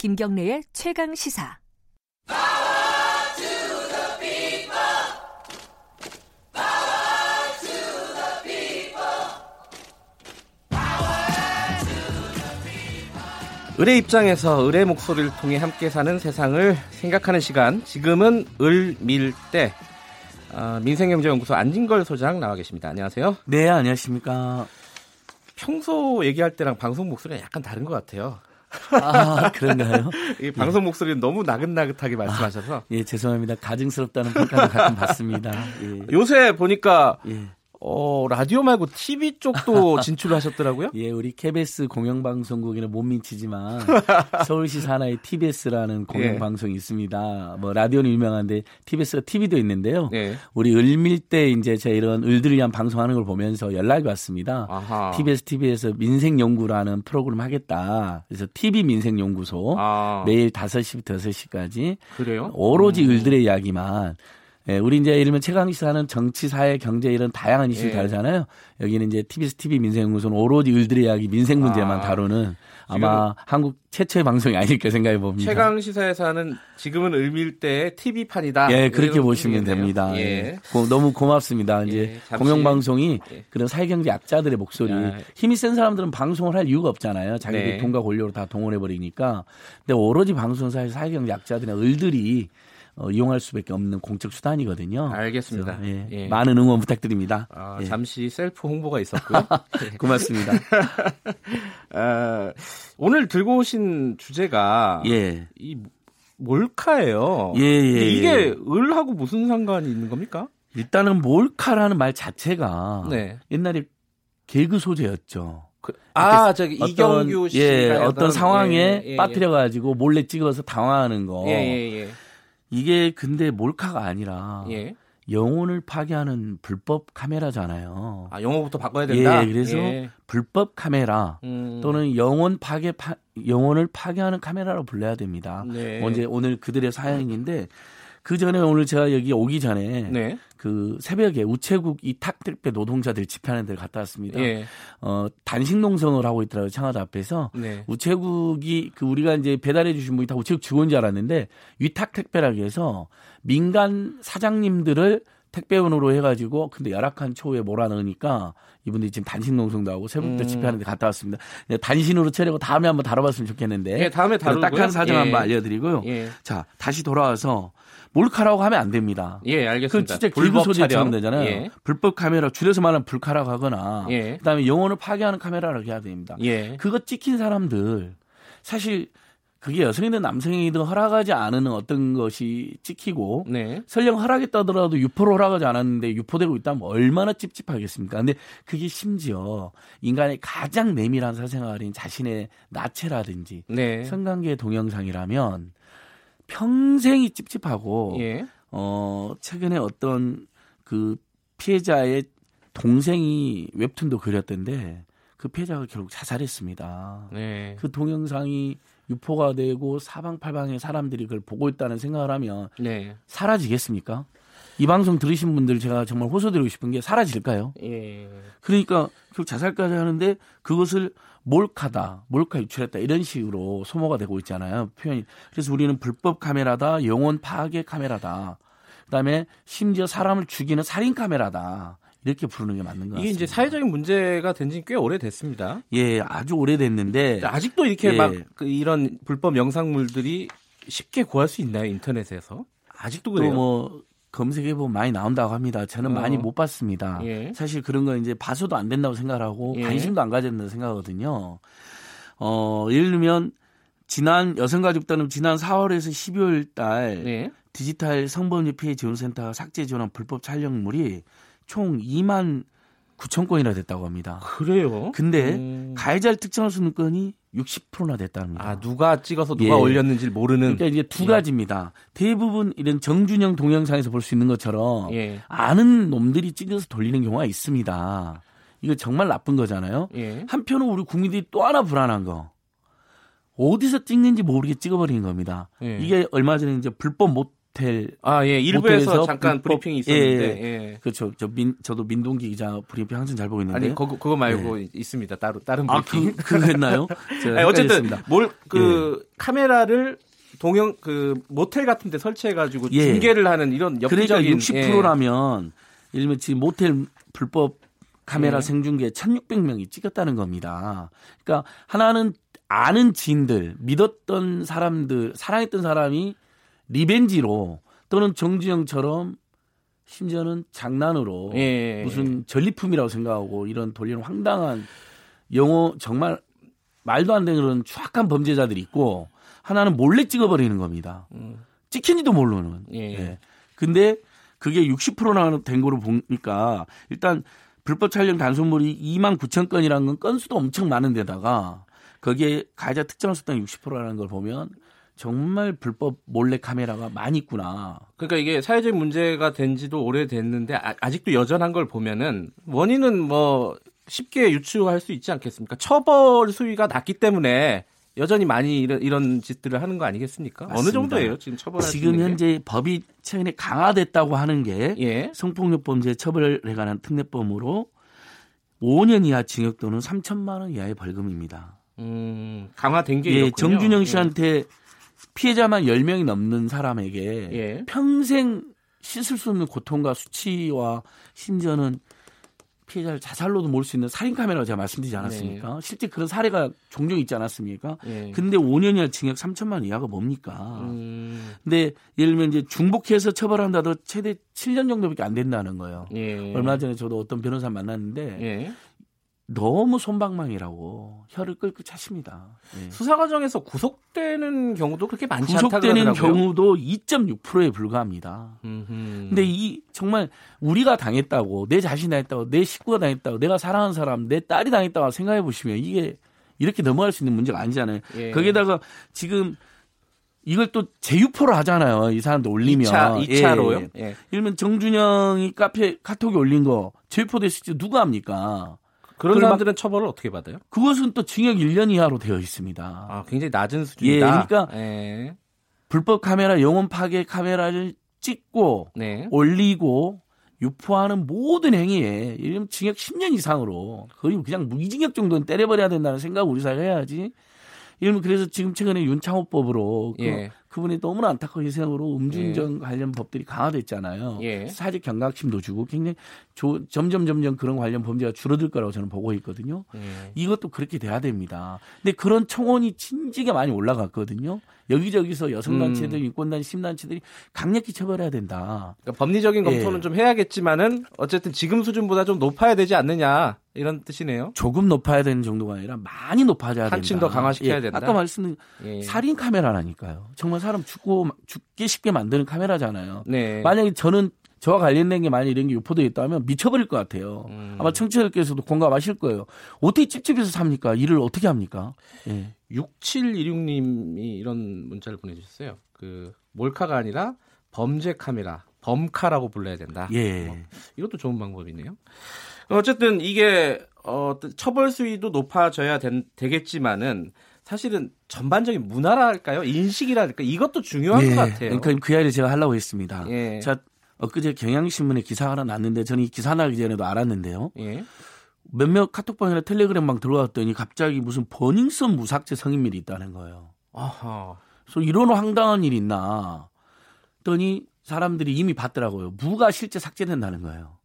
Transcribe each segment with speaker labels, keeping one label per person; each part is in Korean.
Speaker 1: 김경래의 최강 시사.
Speaker 2: 을의 입장에서 을의 목소리를 통해 함께 사는 세상을 생각하는 시간. 지금은 을밀대 어, 민생경제연구소 안진걸 소장 나와 계십니다. 안녕하세요.
Speaker 3: 네, 안녕하십니까.
Speaker 2: 평소 얘기할 때랑 방송 목소리가 약간 다른 것 같아요.
Speaker 3: 아, 그런가요?
Speaker 2: 이 방송 목소리는 너무 나긋나긋하게 말씀하셔서. 아,
Speaker 3: 예, 죄송합니다. 가증스럽다는 평가를 가끔 받습니다. 예.
Speaker 2: 요새 보니까 예. 어, 라디오 말고 TV 쪽도 진출을 하셨더라고요?
Speaker 3: 예, 우리 KBS 공영방송국에는 못 미치지만 서울시 산하의 TBS라는 공영방송이 예. 있습니다. 뭐 라디오는 유명한데 TBS가 TV도 있는데요. 예. 우리 을밀 때 이제 제가 이런 을들을 위한 방송하는 걸 보면서 연락이 왔습니다. 아하. TBS TV에서 민생연구라는 프로그램 하겠다. 그래서 TV 민생연구소 아. 매일 5시부터 6시까지
Speaker 2: 그래요?
Speaker 3: 오로지 음. 을들의 이야기만 예, 우리 이제 예를 들면 최강 시사는 정치, 사회, 경제 이런 다양한 이슈를 예. 다루잖아요. 여기는 이제 TBS TV 민생연구소는 오로지 을들의 이야기 민생 문제만 아. 다루는 아마 한국 최초의 방송이 아닐까 생각해 봅니다.
Speaker 2: 최강 시사에서는 지금은 을밀대의 TV판이다.
Speaker 3: 예, 그렇게 보시면 됩니다. 예. 예. 고, 너무 고맙습니다. 이제 예, 공영 방송이 예. 그런 사회경제 약자들의 목소리, 아. 힘이 센 사람들은 방송을 할 이유가 없잖아요. 자기들 네. 돈과 권력으로 다 동원해 버리니까. 근데 오로지 방송사에서 사회경제 약자들의 을들이 어, 이용할 수밖에 없는 공적 수단이거든요.
Speaker 2: 알겠습니다. 그래서, 예,
Speaker 3: 예. 많은 응원 부탁드립니다.
Speaker 2: 아, 예. 잠시 셀프 홍보가 있었고요.
Speaker 3: 고맙습니다.
Speaker 2: 아, 오늘 들고 오신 주제가 예. 이 몰카예요. 예, 예, 이게 예. 을하고 무슨 상관이 있는 겁니까?
Speaker 3: 일단은 몰카라는 말 자체가 네. 옛날에 개그 소재였죠.
Speaker 2: 그, 아, 저기 어떤, 이경규 씨
Speaker 3: 예, 어떤 상황에 예, 예, 빠뜨려 가지고 몰래 찍어서 당황하는 거. 예, 예, 예. 이게 근데 몰카가 아니라 예. 영혼을 파괴하는 불법 카메라잖아요.
Speaker 2: 아, 영어부터 바꿔야 된다.
Speaker 3: 예, 그래서 예. 불법 카메라 음. 또는 영혼 파괴 파, 영혼을 파괴하는 카메라로 불러야 됩니다. 네. 언제 오늘 그들의 사연인데 그 전에 오늘 제가 여기 오기 전에 네. 그 새벽에 우체국 이 탁 택배 노동자들 집회하는 데를 갔다 왔습니다. 예. 어, 단식 농성을 하고 있더라고요. 창하도 앞에서. 네. 우체국이 그 우리가 이제 배달해 주신 분이 다 우체국 직원인 줄 알았는데 위탁 택배라고 해서 민간 사장님들을 택배원으로 해가지고 근데 열악한 초에 몰아넣으니까 이분들이 지금 단식 농성도 하고 새벽부터 음. 집회하는데 갔다 왔습니다. 단신으로 채려고 다음에 한번 다뤄봤으면 좋겠는데.
Speaker 2: 예, 다음에 다루고요.
Speaker 3: 딱한 사정 예. 한번 알려드리고요. 예. 자 다시 돌아와서 몰카라고 하면 안 됩니다.
Speaker 2: 예, 알겠습니다.
Speaker 3: 그 진짜 불법 소재처럼 되잖아요. 예. 불법 카메라 줄여서 말하면 불카라고 하거나 예. 그다음에 영혼을 파괴하는 카메라라고 해야 됩니다. 예. 그거 찍힌 사람들 사실 그게 여성이든 남성이든 허락하지 않은 어떤 것이 찍히고 네. 설령 허락했다더라도 유포를 허락하지 않았는데 유포되고 있다면 얼마나 찝찝하겠습니까? 근데 그게 심지어 인간의 가장 내밀한 사생활인 자신의 나체라든지 네. 성관계 동영상이라면 평생이 찝찝하고 예. 어 최근에 어떤 그 피해자의 동생이 웹툰도 그렸던데 그 피해자가 결국 자살했습니다. 네. 그 동영상이 유포가 되고 사방팔방의 사람들이 그걸 보고 있다는 생각을 하면 네. 사라지겠습니까? 이 방송 들으신 분들 제가 정말 호소드리고 싶은 게 사라질까요? 예. 그러니까 결국 자살까지 하는데 그것을 몰카다, 몰카 유출했다 이런 식으로 소모가 되고 있잖아요. 표현이. 그래서 우리는 불법 카메라다, 영혼 파괴 카메라다. 그다음에 심지어 사람을 죽이는 살인 카메라다. 이렇게 부르는 게 맞는 것 같습니다.
Speaker 2: 이게 이제 사회적인 문제가 된 지 꽤 오래됐습니다.
Speaker 3: 예, 아주 오래됐는데
Speaker 2: 아직도 이렇게 예. 막그 이런 불법 영상물들이 쉽게 구할 수 있나요 인터넷에서? 아직도 그래요?
Speaker 3: 뭐 검색해 보면 많이 나온다고 합니다. 저는 어. 많이 못 봤습니다. 예. 사실 그런 거 이제 봐서도 안 된다고 생각하고 예. 관심도 안 가진다고 생각하거든요. 어, 예를 들면 지난 여성가족단은 지난 4월에서 12월 달 예. 디지털 성범죄 피해 지원센터 삭제 지원한 불법 촬영물이 총 2만 9천 건이나 됐다고 합니다.
Speaker 2: 그래요?
Speaker 3: 근데 음. 가해자를 특정할 수 있는 건이 60%나 됐답니다.
Speaker 2: 아, 누가 찍어서 누가 예. 올렸는지 모르는.
Speaker 3: 그러니까 이제 두 예. 가지입니다. 대부분 이런 정준영 동영상에서 볼 수 있는 것처럼 예. 아는 놈들이 찍어서 돌리는 경우가 있습니다. 이거 정말 나쁜 거잖아요. 예. 한편은 우리 국민들이 또 하나 불안한 거. 어디서 찍는지 모르게 찍어버리는 겁니다. 예. 이게 얼마 전에 이제 불법 모, 모텔
Speaker 2: 아예 일부에서 잠깐 브리핑이 있었는데 예, 예.
Speaker 3: 그렇죠 저 민 저도 민동기 기자 브리핑 항상 잘 보고 있는데
Speaker 2: 아니 그거 그거 말고 예. 있습니다 따로 다른 브리핑
Speaker 3: 아, 그, 그거 했나요?
Speaker 2: 아니, 어쨌든 뭘그 예. 카메라를 동영 그 모텔 같은 데 설치해 가지고 예. 중계를 하는 이런
Speaker 3: 역부적인 그러니까 60%라면 예. 예를 들면 지금 모텔 불법 카메라 예. 생중계 1,600명이 찍었다는 겁니다. 그러니까 하나는 아는 지인들, 믿었던 사람들, 사랑했던 사람이 리벤지로 또는 정주영처럼 심지어는 장난으로 예. 무슨 전리품이라고 생각하고 이런 돌리는 황당한 영어 정말 말도 안 되는 그런 추악한 범죄자들이 있고 하나는 몰래 찍어버리는 겁니다. 음. 찍힌지도 모르는. 예. 예. 근데 그게 60%나 된 거로 보니까 일단 불법 촬영 단속물이 2만 9천 건이라는 건 건수도 엄청 많은 데다가 거기에 가해자 특정 수당 60%라는 걸 보면 정말 불법 몰래 카메라가 많이 있구나.
Speaker 2: 그러니까 이게 사회적 문제가 된 지도 오래됐는데 아, 직도 여전한 걸 보면은 원인은 뭐 쉽게 유추할 수 있지 않겠습니까? 처벌 수위가 낮기 때문에 여전히 많이 이런, 이런 짓들을 하는 거 아니겠습니까? 맞습니다. 어느 정도예요 지금 처벌
Speaker 3: 지금 현재 게? 법이 최근에 강화됐다고 하는 게 예. 성폭력 범죄 처벌에 관한 특례법으로 5년 이하 징역 또는 3천만 원 이하의 벌금입니다.
Speaker 2: 음, 강화된 게
Speaker 3: 예, 정준영 씨한테 예. 피해자만 10명이 넘는 사람에게 예. 평생 씻을 수 없는 고통과 수치와 심지어는 피해자를 자살로도 몰 수 있는 살인 카메라가 제가 말씀드리지 않았습니까? 네. 실제 그런 사례가 종종 있지 않았습니까? 네. 근데 5년이나 징역 3천만 원 이하가 뭡니까? 음. 근데 예를 들면 이제 중복해서 처벌한다도 최대 7년 정도밖에 안 된다는 거예요. 예. 얼마 전에 저도 어떤 변호사 만났는데 예. 너무 손방망이라고 혀를 끌끌 차십니다.
Speaker 2: 네. 수사 과정에서 구속되는 경우도 그렇게 많지 않다
Speaker 3: 구속되는 경우도 2.6%에 불과합니다. 음흠. 근데 이 정말 우리가 당했다고 내 자신이 당했다고 내 식구가 당했다고 내가 사랑하는 사람 내 딸이 당했다고 생각해 보시면 이게 이렇게 넘어갈 수 있는 문제가 아니잖아요. 예. 거기에다가 지금 이걸 또 재유포를 하잖아요. 이 사람들 올리면.
Speaker 2: 2차, 2차로요? 예.
Speaker 3: 예. 예를 정준영이 카페 카톡에 올린 거 재유포 됐을 때 누가 합니까?
Speaker 2: 그런 사람들은 처벌을 어떻게 받아요?
Speaker 3: 그것은 또 징역 1년 이하로 되어 있습니다.
Speaker 2: 아, 굉장히 낮은 수준이다.
Speaker 3: 예, 그러니까 예. 불법 카메라, 영혼 파괴 카메라를 찍고 네. 올리고 유포하는 모든 행위에 이런 징역 10년 이상으로 거의 그냥 무기징역 정도는 때려버려야 된다는 생각을 우리 사회가 해야지. 이러면 그래서 지금 최근에 윤창호법으로 그 예. 그분이 너무나 안타까운 희생으로 음주운전 예. 관련 법들이 강화됐잖아요. 예. 사회적 경각심도 주고 굉장히 조, 점점 점점 그런 관련 범죄가 줄어들 거라고 저는 보고 있거든요. 예. 이것도 그렇게 돼야 됩니다. 근데 그런 청원이 진지게 많이 올라갔거든요. 여기저기서 여성단체들, 음. 인권단, 심단체들이 강력히 처벌해야 된다.
Speaker 2: 그러니까 법리적인 검토는 예. 좀 해야겠지만은 어쨌든 지금 수준보다 좀 높아야 되지 않느냐 이런 뜻이네요.
Speaker 3: 조금 높아야 되는 정도가 아니라 많이 높아져야 된다.
Speaker 2: 한층 더 강화시켜야
Speaker 3: 예.
Speaker 2: 된다.
Speaker 3: 아까 말씀드린 예. 살인 카메라라니까요. 정말 사람 죽고 죽기 쉽게 만드는 카메라잖아요. 네. 만약에 저는 저와 관련된 게 만약 이런 게 유포되어 있다면 미쳐버릴 것 같아요. 음. 아마 청취자들께서도 공감하실 거예요. 어떻게 찝찝해서 삽니까? 일을 어떻게 합니까?
Speaker 2: 예. 6716님이 이런 문자를 보내주셨어요. 그 몰카가 아니라 범죄 카메라, 범카라고 불러야 된다. 예. 어, 이것도 좋은 방법이네요. 어쨌든 이게 어, 처벌 수위도 높아져야 된, 되겠지만은 사실은 전반적인 문화랄까요? 인식이랄까 이것도 중요한 예, 것 같아요.
Speaker 3: 그러니까 그 이야기를 제가 하려고 했습니다. 예. 자, 엊그제 경향신문에 기사가 하나 났는데 저는 이 기사 나기 전에도 알았는데요. 예. 몇몇 카톡방이나 텔레그램방 들어왔더니 갑자기 무슨 버닝썬 무삭제 성인밀이 있다는 거예요. 아하. 그래서 이런 황당한 일이 있나. 했더니 사람들이 이미 봤더라고요. 무가 실제 삭제된다는 거예요.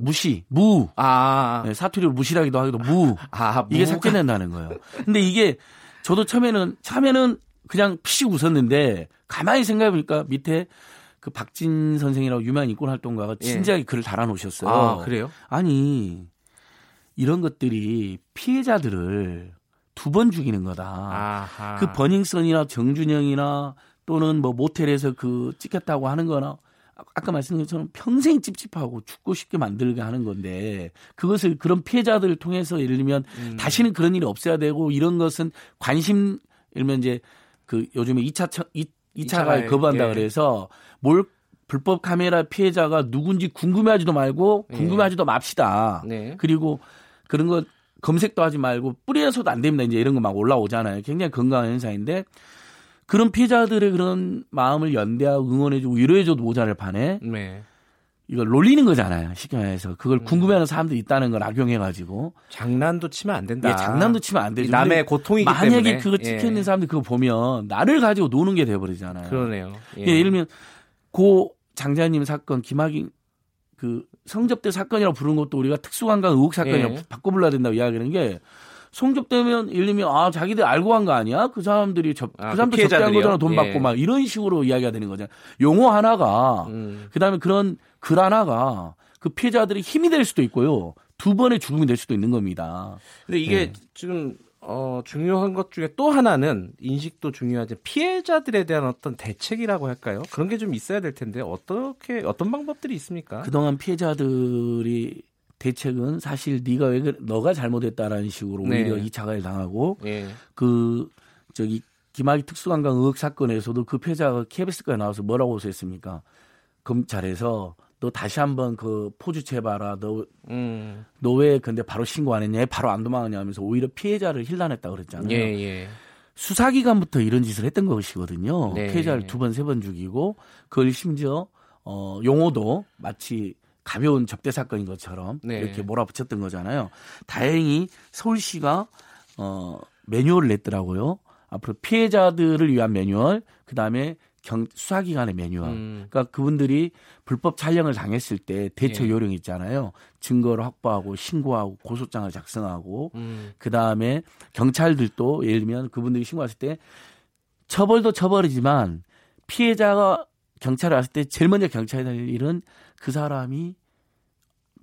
Speaker 3: 무시, 무. 아. 네, 사투리로 무시라기도 하기도 무. 아, 이게 삭제된다는 거예요. 근데 이게 저도 처음에는 처음에는 그냥 피식 웃었는데 가만히 생각해 보니까 밑에 그 박진 선생이라고 유명한 인권 활동가가 예. 진지하게 예. 글을 달아놓으셨어요.
Speaker 2: 아, 그래요?
Speaker 3: 아니 이런 것들이 피해자들을 두 번 죽이는 거다. 아하. 그 버닝썬이나 정준영이나 또는 뭐 모텔에서 그 찍혔다고 하는 거나 아까 말씀드린 것처럼 평생 찝찝하고 죽고 싶게 만들게 하는 건데 그것을 그런 피해자들을 통해서 예를 들면 음. 다시는 그런 일이 없어야 되고 이런 것은 관심 예를 들면 이제 그 요즘에 2차 2, 2차가 거부한다 예. 그래서 뭘 불법 카메라 피해자가 누군지 궁금해하지도 말고 예. 궁금해하지도 맙시다. 네. 그리고 그런 거 검색도 하지 말고 뿌리에서도 안 됩니다. 이제 이런 거 막 올라오잖아요. 굉장히 건강한 현상인데 그런 피해자들의 그런 마음을 연대하고 응원해주고 위로해줘도 모자랄 판에 네. 이걸 놀리는 거잖아요. 쉽게 말해서 그걸 음. 궁금해하는 사람들이 있다는 걸 악용해가지고
Speaker 2: 장난도 치면 안 된다.
Speaker 3: 예, 장난도 치면 안 되죠.
Speaker 2: 남의 고통이기
Speaker 3: 만약에
Speaker 2: 때문에
Speaker 3: 그거 찍혀 있는 예. 사람들 그거 보면 나를 가지고 노는 게 돼버리잖아요.
Speaker 2: 그러네요.
Speaker 3: 예. 예, 예를 들면 고 장자님 사건 김학인 그 성접대 사건이라고 부르는 것도 우리가 특수관광 의혹 사건이라고 예. 바꿔 불러야 된다고 이야기하는 게 성접되면 들면 아 자기들 알고 한 거 아니야? 그 사람들이 접, 아, 그 사람들 그 접대한 거잖아 돈 받고 예. 막 이런 식으로 이야기가 되는 거잖아요. 용어 하나가 음. 그다음에 그런 글 하나가 그 피해자들이 힘이 될 수도 있고요. 두 번의 죽음이 될 수도 있는 겁니다.
Speaker 2: 근데 이게 네. 지금 어, 중요한 것 중에 또 하나는 인식도 중요하지 피해자들에 대한 어떤 대책이라고 할까요? 그런 게 좀 있어야 될 텐데 어떻게 어떤 방법들이 있습니까?
Speaker 3: 그동안 피해자들이 대책은 사실 네가 왜 그래, 너가 잘못했다라는 식으로 네. 오히려 2차 가해 당하고 네. 그 저기 김학의 특수관광 의혹 사건에서도 그 피해자가 KBS까지 나와서 뭐라고 호소했습니까? 검찰에서 너 다시 한번 그 포주 채봐라. 너, 음. 너왜 근데 바로 신고 안 했냐? 바로 안 도망하냐 하면서 오히려 피해자를 힐난했다 그랬잖아요. 예, 예. 수사기관부터 이런 짓을 했던 것이거든요. 네. 피해자를 두 번, 세 번 죽이고 그걸 심지어 어, 용어도 마치 가벼운 접대 사건인 것처럼 네. 이렇게 몰아붙였던 거잖아요. 다행히 서울시가 어, 매뉴얼을 냈더라고요. 앞으로 피해자들을 위한 매뉴얼, 그 다음에 경, 수사기관의 매뉴얼. 음. 그러니까 그분들이 불법 촬영을 당했을 때 대처 예. 요령 있잖아요. 증거를 확보하고 신고하고 고소장을 작성하고 음. 그 다음에 경찰들도 예를 들면 그분들이 신고했을 때 처벌도 처벌이지만 피해자가 경찰에 왔을 때 제일 먼저 경찰에 할 일은 그 사람이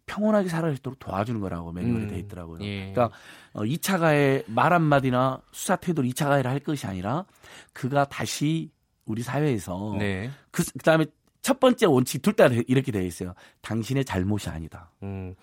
Speaker 3: 평온하게 살아갈 수 있도록 도와주는 거라고 매뉴얼에 음. 돼 있더라고요. 예. 그러니까 어, 2차 가해 말 한마디나 수사 태도로 2차 가해를 할 것이 아니라 그가 다시 우리 사회에서 네. 그, 그다음에 첫 번째 원칙 둘 다 이렇게 되어 있어요. 당신의 잘못이 아니다. 음.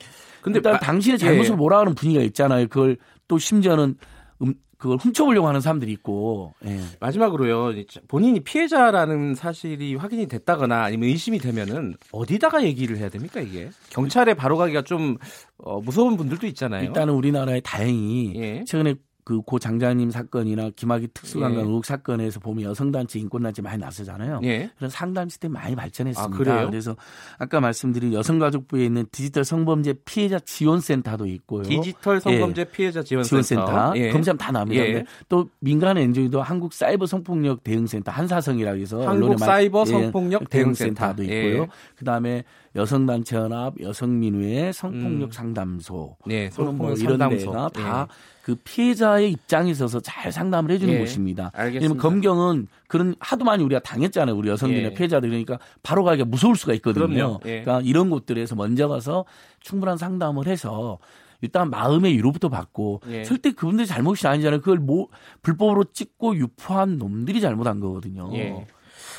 Speaker 3: 근데 일단 마, 당신의 잘못을 예. 몰아가는 분위기가 있잖아요. 그걸 또 심지어는 음, 그걸 훔쳐보려고 하는 사람들이 있고. 예.
Speaker 2: 마지막으로요. 본인이 피해자라는 사실이 확인이 됐다거나 아니면 의심이 되면은 어디다가 얘기를 해야 됩니까 이게? 경찰에 바로 가기가 좀 어, 무서운 분들도 있잖아요.
Speaker 3: 일단은 우리나라에 다행히 예. 최근에 그고 장자님 사건이나 김학의 특수관광 예. 의혹 사건에서 보면 여성단체 인권단체 많이 나서잖아요. 예. 그런 상담 시스템 많이 발전했습니다. 아, 그래서 아까 말씀드린 여성가족부에 있는 디지털 성범죄 피해자 지원센터도 있고요.
Speaker 2: 디지털 성범죄 예. 피해자 지원센터. 지원센터.
Speaker 3: 예. 검사하면 다 나옵니다. 예. 또 민간 엔조이도 한국 사이버 성폭력 대응센터 한사성이라고 해서
Speaker 2: 한국 사이버 예, 성폭력
Speaker 3: 대응센터도 있고요. 그다음에 여성단체연합 여성민회 성폭력 음. 상담소, 네, 성폭력 뭐 이런 상담소. 데가 다 그 피해자의 입장에 있어서 잘 상담을 해주는 예, 곳입니다. 알겠습니다. 검경은 그런 하도 많이 우리가 당했잖아요. 우리 여성들이나 예. 피해자들 그러니까 바로 가기가 무서울 수가 있거든요. 예. 그러니까 이런 곳들에서 먼저 가서 충분한 상담을 해서 일단 마음의 위로부터 받고 예. 절대 그분들 잘못이 아니잖아요. 그걸 뭐 불법으로 찍고 유포한 놈들이 잘못한 거거든요. 예.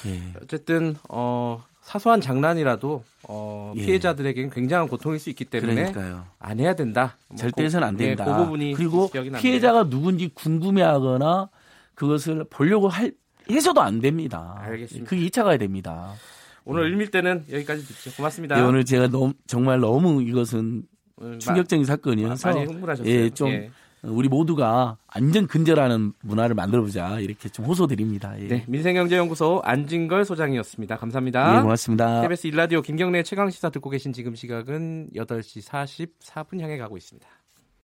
Speaker 2: 예. 어쨌든 어 사소한 장난이라도 어, 예. 피해자들에게는 굉장한 고통일 수 있기 때문에 그러니까요. 안 해야 된다.
Speaker 3: 뭐 절대 해서는 안 된다. 예, 그 부분이 그리고 피해자가 누군지 궁금해하거나 그것을 보려고 할 해서도 안 됩니다. 알겠습니다. 그게 2차 가야 됩니다.
Speaker 2: 오늘 일밀 때는 여기까지 듣죠. 고맙습니다.
Speaker 3: 예, 오늘 제가 너무 정말 너무 이것은 충격적인 사건이어서
Speaker 2: 많이 흥분하셨어요. 예,
Speaker 3: 좀 예. 우리 모두가 안전 근절하는 문화를 만들어보자 이렇게 좀 호소드립니다. 예.
Speaker 2: 네, 민생경제연구소 안진걸 소장이었습니다. 감사합니다.
Speaker 3: 네, 고맙습니다.
Speaker 2: KBS 일라디오 김경래 최강 시사 듣고 계신 지금 시각은 8시 44분 향해 가고 있습니다.